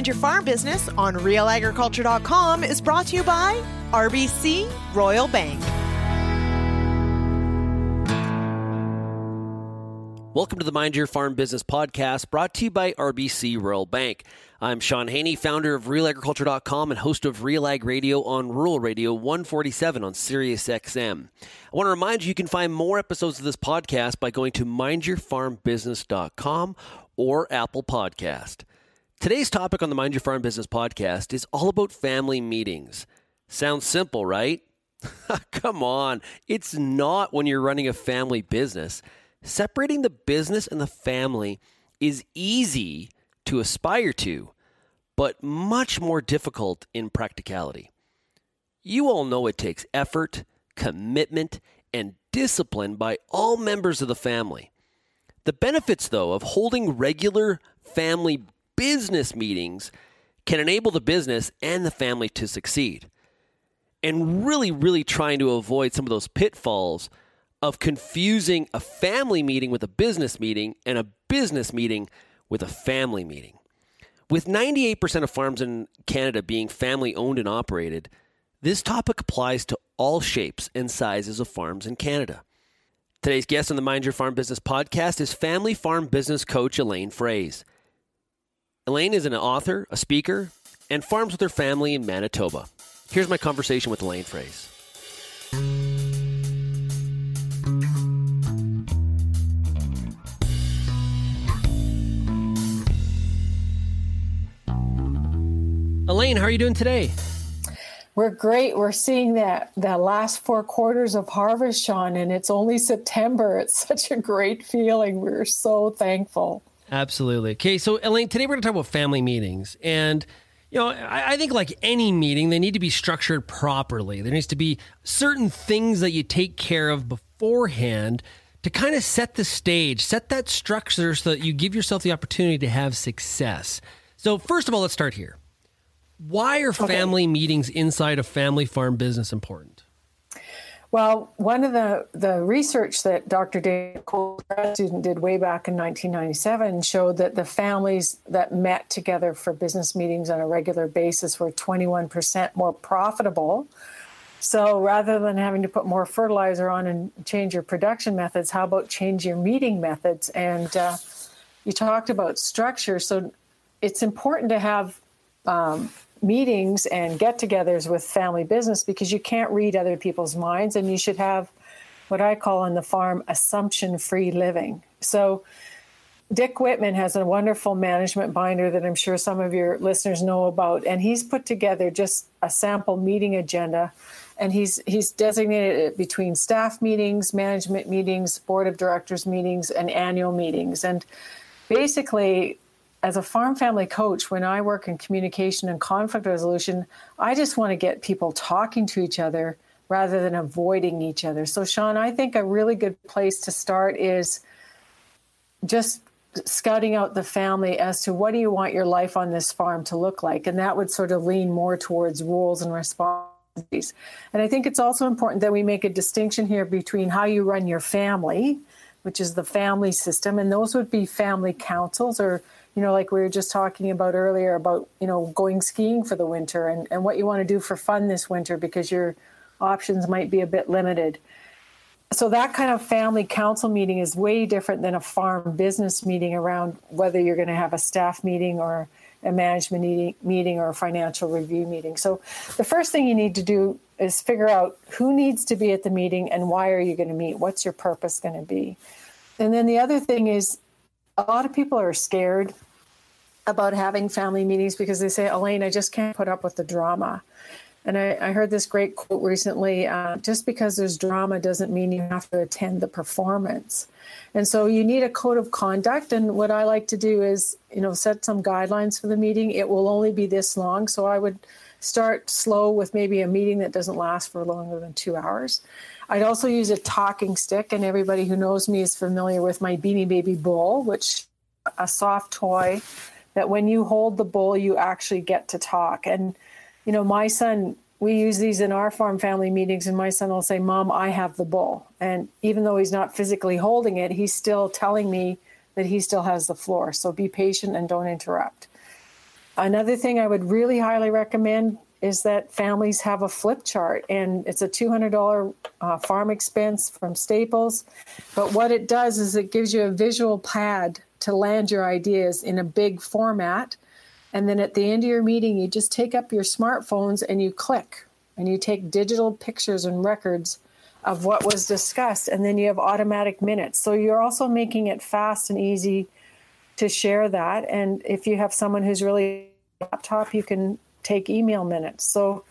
Mind Your Farm Business on realagriculture.com is brought to you by RBC Royal Bank. Welcome to the Mind Your Farm Business podcast brought to you by RBC Royal Bank. I'm Shaun Haney, founder of RealAgriculture.com and host of Real Ag Radio on Rural Radio 147 on Sirius XM. I want to remind you you can find more episodes of this podcast by going to MindYourFarmBusiness.com or Apple Podcast. Today's topic on the Mind Your Farm Business podcast is all about family meetings. Sounds simple, right? Come on, it's not when you're running a family business. Separating the business and the family is easy to aspire to, but much more difficult in practicality. You all know it takes effort, commitment, and discipline by all members of the family. The benefits, though, of holding regular family business meetings can enable the business and the family to succeed. And really, really trying to avoid some of those pitfalls of confusing a family meeting with a business meeting and a business meeting with a family meeting. With 98% of farms in Canada being family owned and operated, this topic applies to all shapes and sizes of farms in Canada. Today's guest on the Mind Your Farm Business podcast is family farm business coach Elaine Froese. Elaine is an author, a speaker, and farms with her family in Manitoba. Here's my conversation with Elaine Froese. Elaine, how are you doing today? We're great. We're seeing that the last four quarters of harvest, Shaun, and it's only September. It's such a great feeling. We're so thankful. Absolutely. Okay, so Elaine, today we're going to talk about family meetings, and you know, I, I, think like any meeting, they need to be structured properly. There needs to be certain things that you take care of beforehand to kind of set the stage, set that structure so that you give yourself the opportunity to have success. So, first of all, let's start here. Why are family meetings inside a family farm business important? Well, one of the, the research that Dr. David Kohl, student, did way back in 1997 showed that the families that met together for business meetings on a regular basis were 21% more profitable. So rather than having to put more fertilizer on and change your production methods, how about change your meeting methods? And uh, you talked about structure. So it's important to have um, meetings and get togethers with family business because you can't read other people's minds and you should have what I call on the farm assumption free living. So, Dick Wittman has a wonderful management binder that I'm sure some of your listeners know about, and he's put together just a sample meeting agenda, and he's he's designated it between staff meetings, management meetings, board of directors meetings, and annual meetings. And basically, as a farm family coach, when I work in communication and conflict resolution, I just want to get people talking to each other rather than avoiding each other. So, Shaun, I think a really good place to start is just scouting out the family as to what do you want your life on this farm to look like. And that would sort of lean more towards rules and responsibilities. And I think it's also important that we make a distinction here between how you run your family, which is the family system, and those would be family councils or you know, like we were just talking about earlier about, you know, going skiing for the winter and, and what you want to do for fun this winter because your options might be a bit limited. So that kind of family council meeting is way different than a farm business meeting around whether you're going to have a staff meeting or a management meeting, meeting or a financial review meeting. So the first thing you need to do is figure out who needs to be at the meeting and why are you going to meet? What's your purpose going to be? And then the other thing is a lot of people are scared about having family meetings because they say, Elaine, I just can't put up with the drama. And I, I heard this great quote recently uh, just because there's drama doesn't mean you have to attend the performance. And so you need a code of conduct. And what I like to do is, you know, set some guidelines for the meeting. It will only be this long. So I would start slow with maybe a meeting that doesn't last for longer than two hours. I'd also use a talking stick. And everybody who knows me is familiar with my Beanie Baby Bull, which a soft toy that when you hold the bull, you actually get to talk. And, you know, my son, we use these in our farm family meetings, and my son will say, Mom, I have the bull. And even though he's not physically holding it, he's still telling me that he still has the floor. So be patient and don't interrupt. Another thing I would really highly recommend is that families have a flip chart, and it's a $200 uh, farm expense from Staples. But what it does is it gives you a visual pad to land your ideas in a big format. And then at the end of your meeting, you just take up your smartphones and you click and you take digital pictures and records of what was discussed. And then you have automatic minutes. So you're also making it fast and easy to share that. And if you have someone who's really laptop, you can take email minutes. So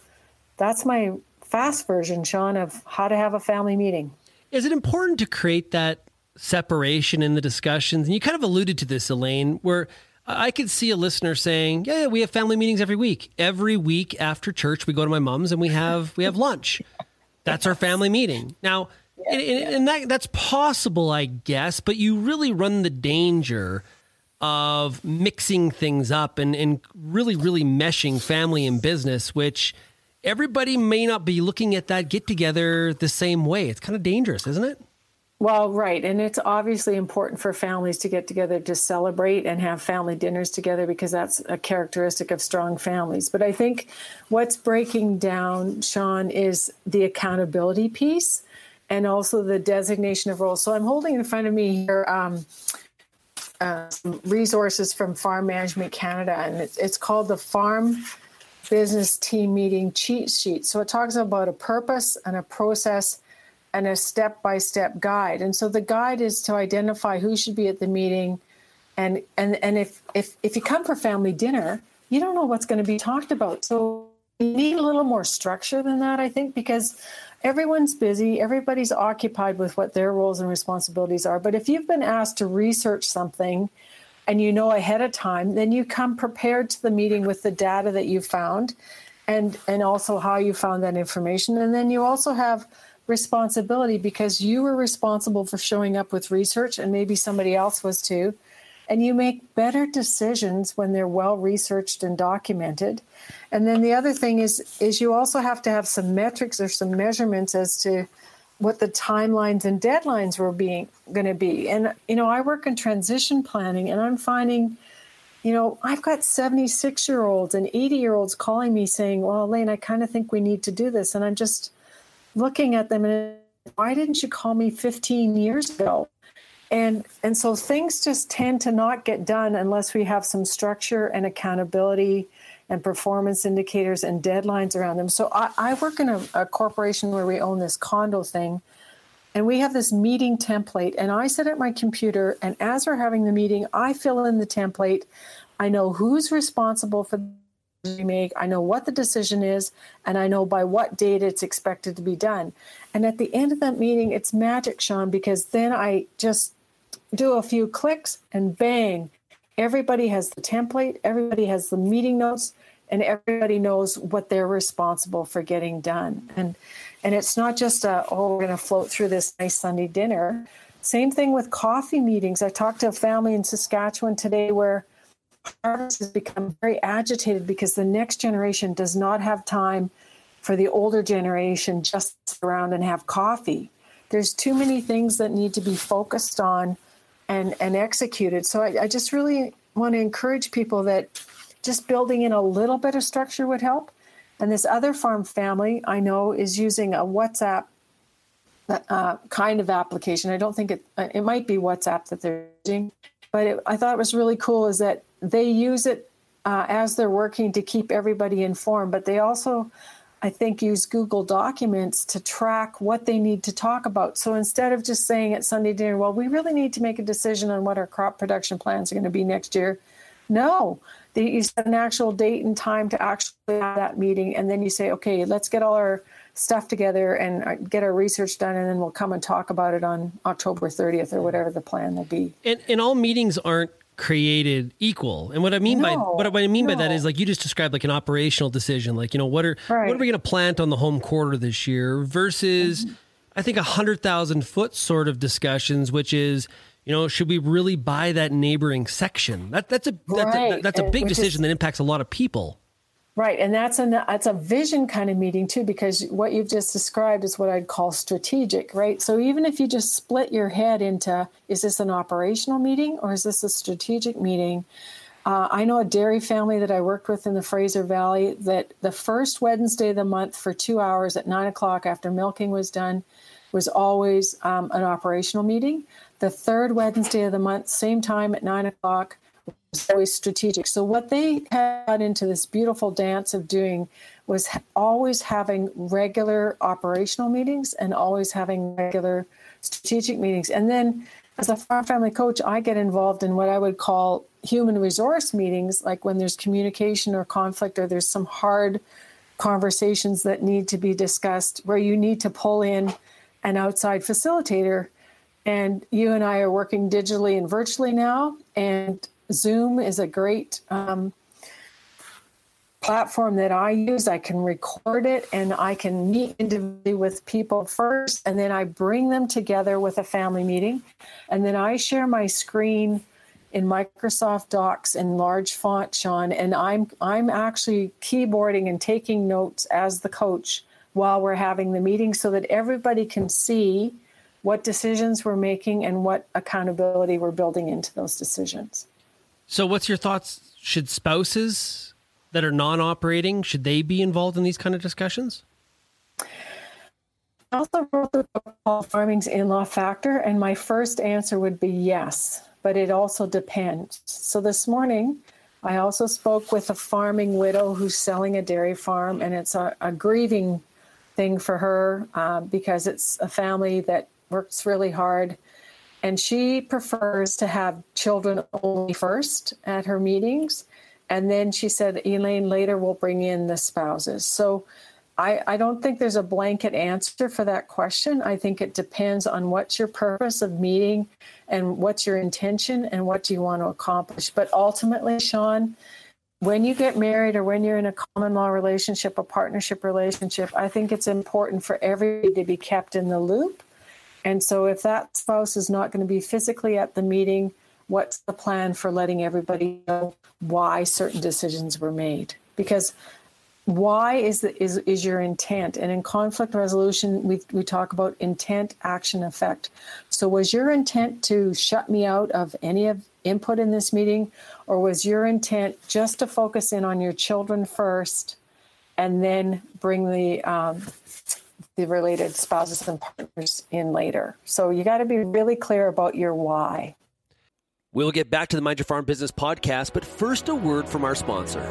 that's my fast version, Shaun, of how to have a family meeting. Is it important to create that separation in the discussions? And you kind of alluded to this, Elaine, where I could see a listener saying, "Yeah, we have family meetings every week. Every week after church, we go to my mom's and we have we have lunch. That's our family meeting." Now, and, and that that's possible, I guess, but you really run the danger of mixing things up and, and really, really meshing family and business, which everybody may not be looking at that get together the same way. It's kind of dangerous, isn't it? Well, right. And it's obviously important for families to get together to celebrate and have family dinners together because that's a characteristic of strong families. But I think what's breaking down, Shaun, is the accountability piece and also the designation of roles. So I'm holding in front of me here um, uh, resources from Farm Management Canada, and it's, it's called the Farm Business Team Meeting Cheat Sheet. So it talks about a purpose and a process and a step by step guide. And so the guide is to identify who should be at the meeting. And, and, and if, if, if you come for family dinner, you don't know what's going to be talked about. So you need a little more structure than that, I think, because everyone's busy, everybody's occupied with what their roles and responsibilities are. But if you've been asked to research something and you know ahead of time, then you come prepared to the meeting with the data that you found and and also how you found that information. And then you also have responsibility because you were responsible for showing up with research and maybe somebody else was too. And you make better decisions when they're well researched and documented. And then the other thing is is you also have to have some metrics or some measurements as to what the timelines and deadlines were being going to be. And you know i work in transition planning and i'm finding you know i've got 76 year olds and 80 year olds calling me saying well elaine i kind of think we need to do this. And i'm just looking at them and why didn't you call me 15 years ago? And and so things just tend to not get done unless we have some structure and accountability and performance indicators and deadlines around them. So i, I work in a, a corporation where we own this condo thing and we have this meeting template. And i sit at my computer and as we're having the meeting i fill in the template. I know who's responsible for make. I know what the decision is, and I know by what date it's expected to be done. And at the end of that meeting, it's magic, Shaun, because then I just do a few clicks and bang, everybody has the template, everybody has the meeting notes, and everybody knows what they're responsible for getting done. And and it's not just a oh we're going to float through this nice Sunday dinner. Same thing with coffee meetings. I talked to a family in Saskatchewan today where harvest has become very agitated because the next generation does not have time for the older generation just around and have coffee. There's too many things that need to be focused on and, and executed. So I, I just really want to encourage people that just building in a little bit of structure would help. And this other farm family I know is using a WhatsApp uh, kind of application. I don't think it it might be WhatsApp that they're using, but it, I thought it was really cool is that they use it uh, as they're working to keep everybody informed, but they also I think, use Google Documents to track what they need to talk about. So instead of just saying at Sunday dinner, well, we really need to make a decision on what our crop production plans are going to be next year. No, they, you set an actual date and time to actually have that meeting. And then you say, okay, let's get all our stuff together and uh, get our research done. And then we'll come and talk about it on October 30th or whatever the plan will be. And, and all meetings aren't created equal. And what I mean no, by what I mean no. by that is like you just described like an operational decision, like you know what are right. what are we going to plant on the home quarter this year versus mm-hmm. I think a hundred thousand foot sort of discussions, which is you know should we really buy that neighboring section? That that's a that's right. a, that's a big decision is, that impacts a lot of people. Right, and that's a that's a vision kind of meeting too, because what you've just described is what I'd call strategic, right? So even if you just split your head into is this an operational meeting or is this a strategic meeting, Uh, I know a dairy family that I worked with in the Fraser Valley that the first Wednesday of the month for two hours at nine o'clock after milking was done was always um, an operational meeting. The third Wednesday of the month, same time at nine o'clock, was always strategic. So what they got into this beautiful dance of doing was always having regular operational meetings and always having regular strategic meetings. And then as a farm family coach, I get involved in what I would call human resource meetings, like when there's communication or conflict or there's some hard conversations that need to be discussed where you need to pull in an outside facilitator. And you and I are working digitally and virtually now. And Zoom is a great um, platform that I use. I can record it and I can meet individually with people first, and then I bring them together with a family meeting. And then I share my screen in Microsoft Docs in large font, Shaun, and I'm I'm actually keyboarding and taking notes as the coach while we're having the meeting so that everybody can see what decisions we're making and what accountability we're building into those decisions. So what's your thoughts should spouses that are non-operating should they be involved in these kind of discussions? I also wrote the book called Farming's In-Law Factor, and my first answer would be yes, but it also depends. So this morning, I also spoke with a farming widow who's selling a dairy farm, and it's a, a grieving thing for her uh, because it's a family that works really hard. And she prefers to have children only first at her meetings. And then she said, Elaine, later we'll bring in the spouses. So I, I don't think there's a blanket answer for that question. I think it depends on what's your purpose of meeting and what's your intention and what do you want to accomplish. But ultimately, Shaun, when you get married or when you're in a common law relationship, a partnership relationship, I think it's important for everybody to be kept in the loop. And so if that spouse is not going to be physically at the meeting, what's the plan for letting everybody know why certain decisions were made? Because why is the, is is your intent? And in conflict resolution we we talk about intent action effect. So was your intent to shut me out of any of input in this meeting or was your intent just to focus in on your children first and then bring the um, the related spouses and partners in later so you got to be really clear about your why We'll get back to the Mind Your Farm Business podcast, but first, a word from our sponsor.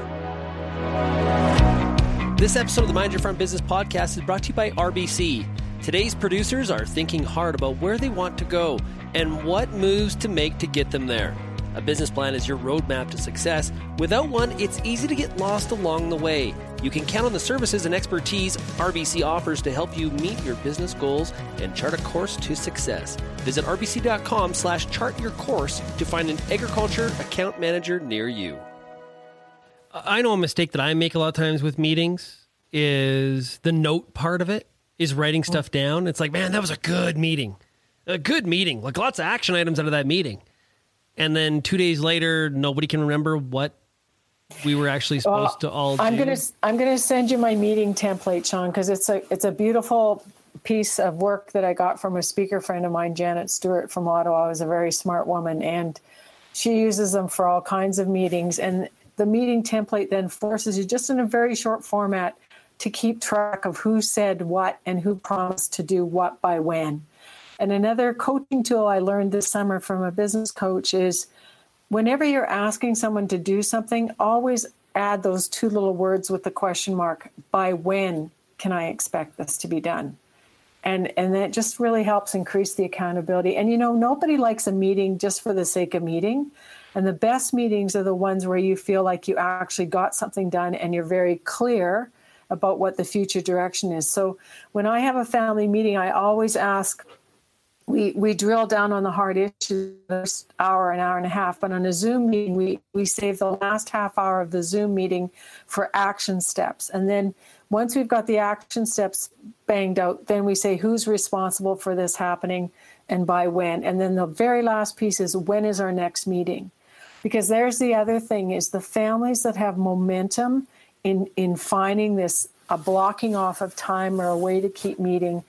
This episode of the Mind Your Farm Business podcast is brought to you by RBC. Today's producers are thinking hard about where they want to go and what moves to make to get them there. A business plan is your roadmap to success. Without one, it's easy to get lost along the way. You can count on the services and expertise RBC offers to help you meet your business goals and chart a course to success. Visit rbc.com slash chart your course to find an agriculture account manager near you. I know a mistake that I make a lot of times with meetings is the note part of it is writing stuff down. It's like, man, that was a good meeting. A good meeting. Like lots of action items out of that meeting. And then two days later, nobody can remember what we were actually supposed well, to all I'm do. gonna I'm gonna send you my meeting template, Shaun, because it's a it's a beautiful piece of work that I got from a speaker friend of mine, Janet Stewart from Ottawa. was a very smart woman, and she uses them for all kinds of meetings. And the meeting template then forces you just in a very short format to keep track of who said what and who promised to do what by when. And another coaching tool I learned this summer from a business coach is whenever you're asking someone to do something, always add those two little words with the question mark by when can I expect this to be done? And and that just really helps increase the accountability. And you know, nobody likes a meeting just for the sake of meeting. And the best meetings are the ones where you feel like you actually got something done and you're very clear about what the future direction is. So when I have a family meeting, I always ask we we drill down on the hard issues hour an hour and a half but on a zoom meeting we we save the last half hour of the zoom meeting for action steps. And then once we've got the action steps banged out then we say who's responsible for this happening and by when. And then the very last piece is when is our next meeting? Because there's the other thing is the families that have momentum in in finding this a blocking off of time or a way to keep meeting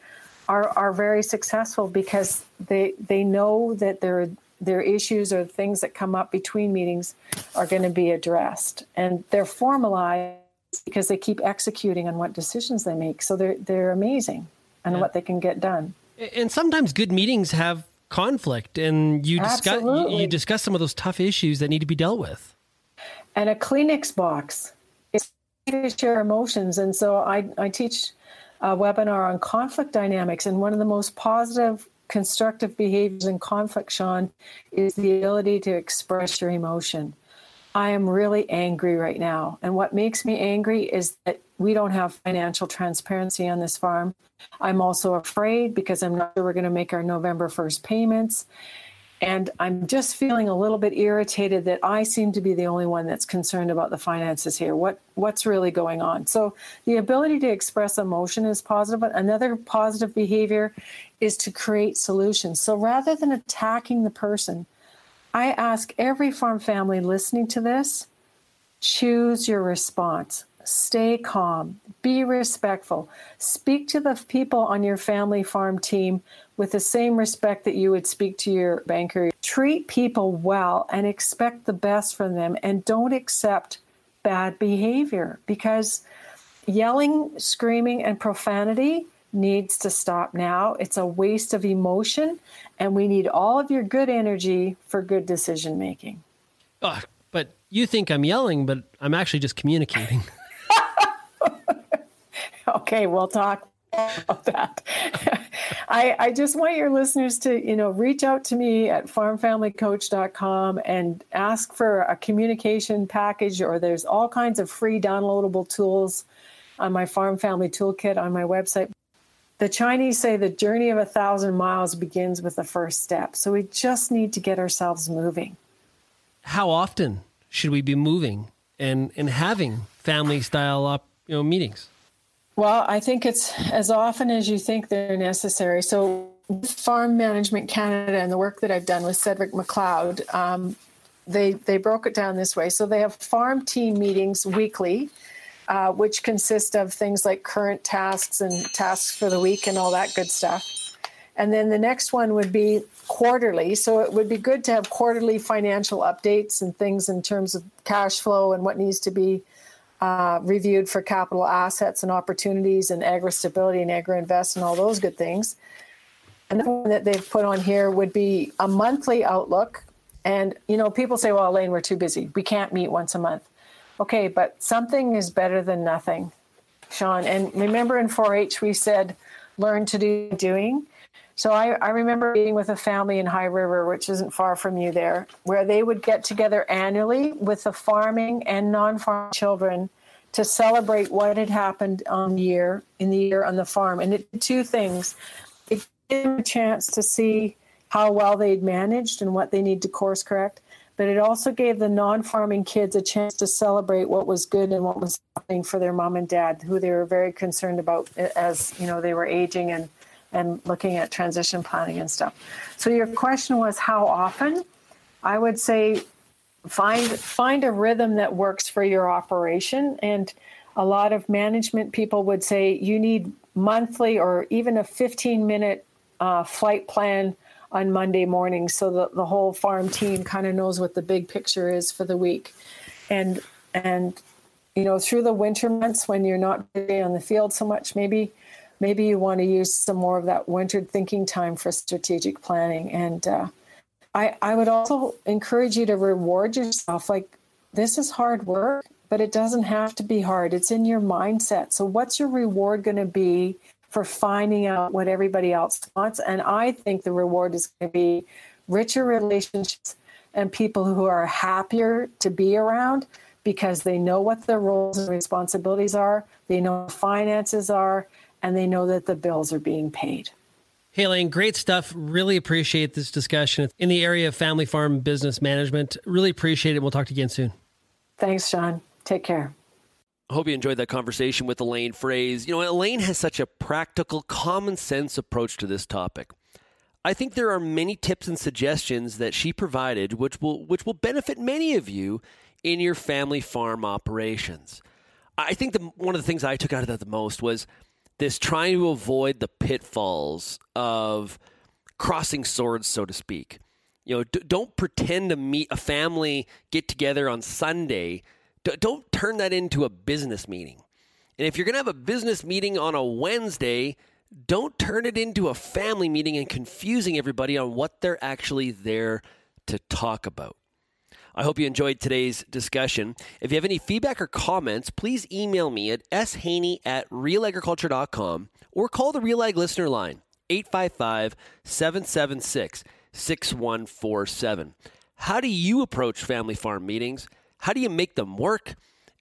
are, are very successful because they they know that they're their issues or things that come up between meetings are going to be addressed. And they're formalized because they keep executing on what decisions they make. So they're they're amazing and yeah. what they can get done. And sometimes good meetings have conflict and you discuss you, you discuss some of those tough issues that need to be dealt with. And a Kleenex box is to share emotions. And so I, I teach a webinar on conflict dynamics. And one of the most positive, constructive behaviors in conflict, Shaun, is the ability to express your emotion. I am really angry right now. And what makes me angry is that we don't have financial transparency on this farm. I'm also afraid because I'm not sure we're going to make our November 1st payments. And I'm just feeling a little bit irritated that I seem to be the only one that's concerned about the finances here. What what's really going on? So the ability to express emotion is positive. But another positive behavior is to create solutions. So rather than attacking the person, I ask every farm family listening to this, choose your response. Stay calm, be respectful, speak to the people on your family farm team with the same respect that you would speak to your banker. Treat people well and expect the best from them and don't accept bad behavior because yelling, screaming, and profanity needs to stop now. It's a waste of emotion, and we need all of your good energy for good decision making. Oh, but you think I'm yelling, but I'm actually just communicating. okay, we'll talk about that. I, I just want your listeners to, you know, reach out to me at farmfamilycoach.com and ask for a communication package, or there's all kinds of free downloadable tools on my Farm Family Toolkit on my website. The Chinese say the journey of a thousand miles begins with the first step. So we just need to get ourselves moving. How often should we be moving and, and having family style up, you know, meetings? Well, I think it's as often as you think they're necessary. So, Farm Management Canada and the work that I've done with Cedric MacLeod, um, they they broke it down this way. So they have farm team meetings weekly, uh, which consist of things like current tasks and tasks for the week and all that good stuff. And then the next one would be quarterly. So it would be good to have quarterly financial updates and things in terms of cash flow and what needs to be uh, reviewed for capital assets and opportunities and AgriStability and AgriInvest and all those good things. Another one that they've put on here would be a monthly outlook. And, you know, people say, well, Elaine, we're too busy. We can't meet once a month. Okay, but something is better than nothing, Shaun. And remember in 4 H, we said, learn to do doing. So I, I remember being with a family in High River, which isn't far from you there, where they would get together annually with the farming and non-farm children to celebrate what had happened on the year in the year on the farm. And it did two things. It gave them a chance to see how well they'd managed and what they need to course correct. But it also gave the non-farming kids a chance to celebrate what was good and what was happening for their mom and dad, who they were very concerned about as you know they were aging and and looking at transition planning and stuff. So your question was how often? I would say find find a rhythm that works for your operation and a lot of management people would say you need monthly or even a 15 minute uh, flight plan on Monday morning so that the whole farm team kind of knows what the big picture is for the week. And and you know through the winter months when you're not on the field so much, maybe maybe you want to use some more of that wintered thinking time for strategic planning. And uh, I, I would also encourage you to reward yourself. Like, this is hard work, but it doesn't have to be hard. It's in your mindset. So, what's your reward going to be for finding out what everybody else wants? And I think the reward is going to be richer relationships and people who are happier to be around because they know what their roles and responsibilities are, they know finances are, and they know that the bills are being paid. Hey, Elaine, great stuff. Really appreciate this discussion in the area of family farm business management. Really appreciate it. We'll talk to you again soon. Thanks, Shaun. Take care. I hope you enjoyed that conversation with Elaine Froese. You know, Elaine has such a practical, common sense approach to this topic. I think there are many tips and suggestions that she provided which will which will benefit many of you in your family farm operations. I think the, one of the things I took out of that the most was this trying to avoid the pitfalls of crossing swords, so to speak. You know, d- don't pretend to meet a family get together on Sunday. D- don't turn that into a business meeting. And if you're going to have a business meeting on a Wednesday, don't turn it into a family meeting and confusing everybody on what they're actually there to talk about. I hope you enjoyed today's discussion. If you have any feedback or comments, please email me at shaney at realagriculture.com or call the Real Ag listener line, 855 776 6147. How do you approach family farm meetings? How do you make them work?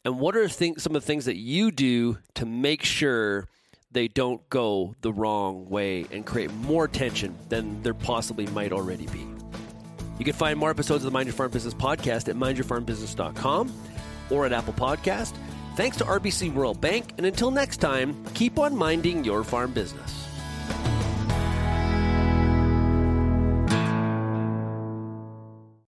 And what are th- some of the things that you do to make sure they don't go the wrong way and create more tension than there possibly might already be? You can find more episodes of the Mind Your Farm Business podcast at mindyourfarmbusiness.com or at Apple Podcast. Thanks to RBC Royal Bank, and until next time, keep on minding your farm business.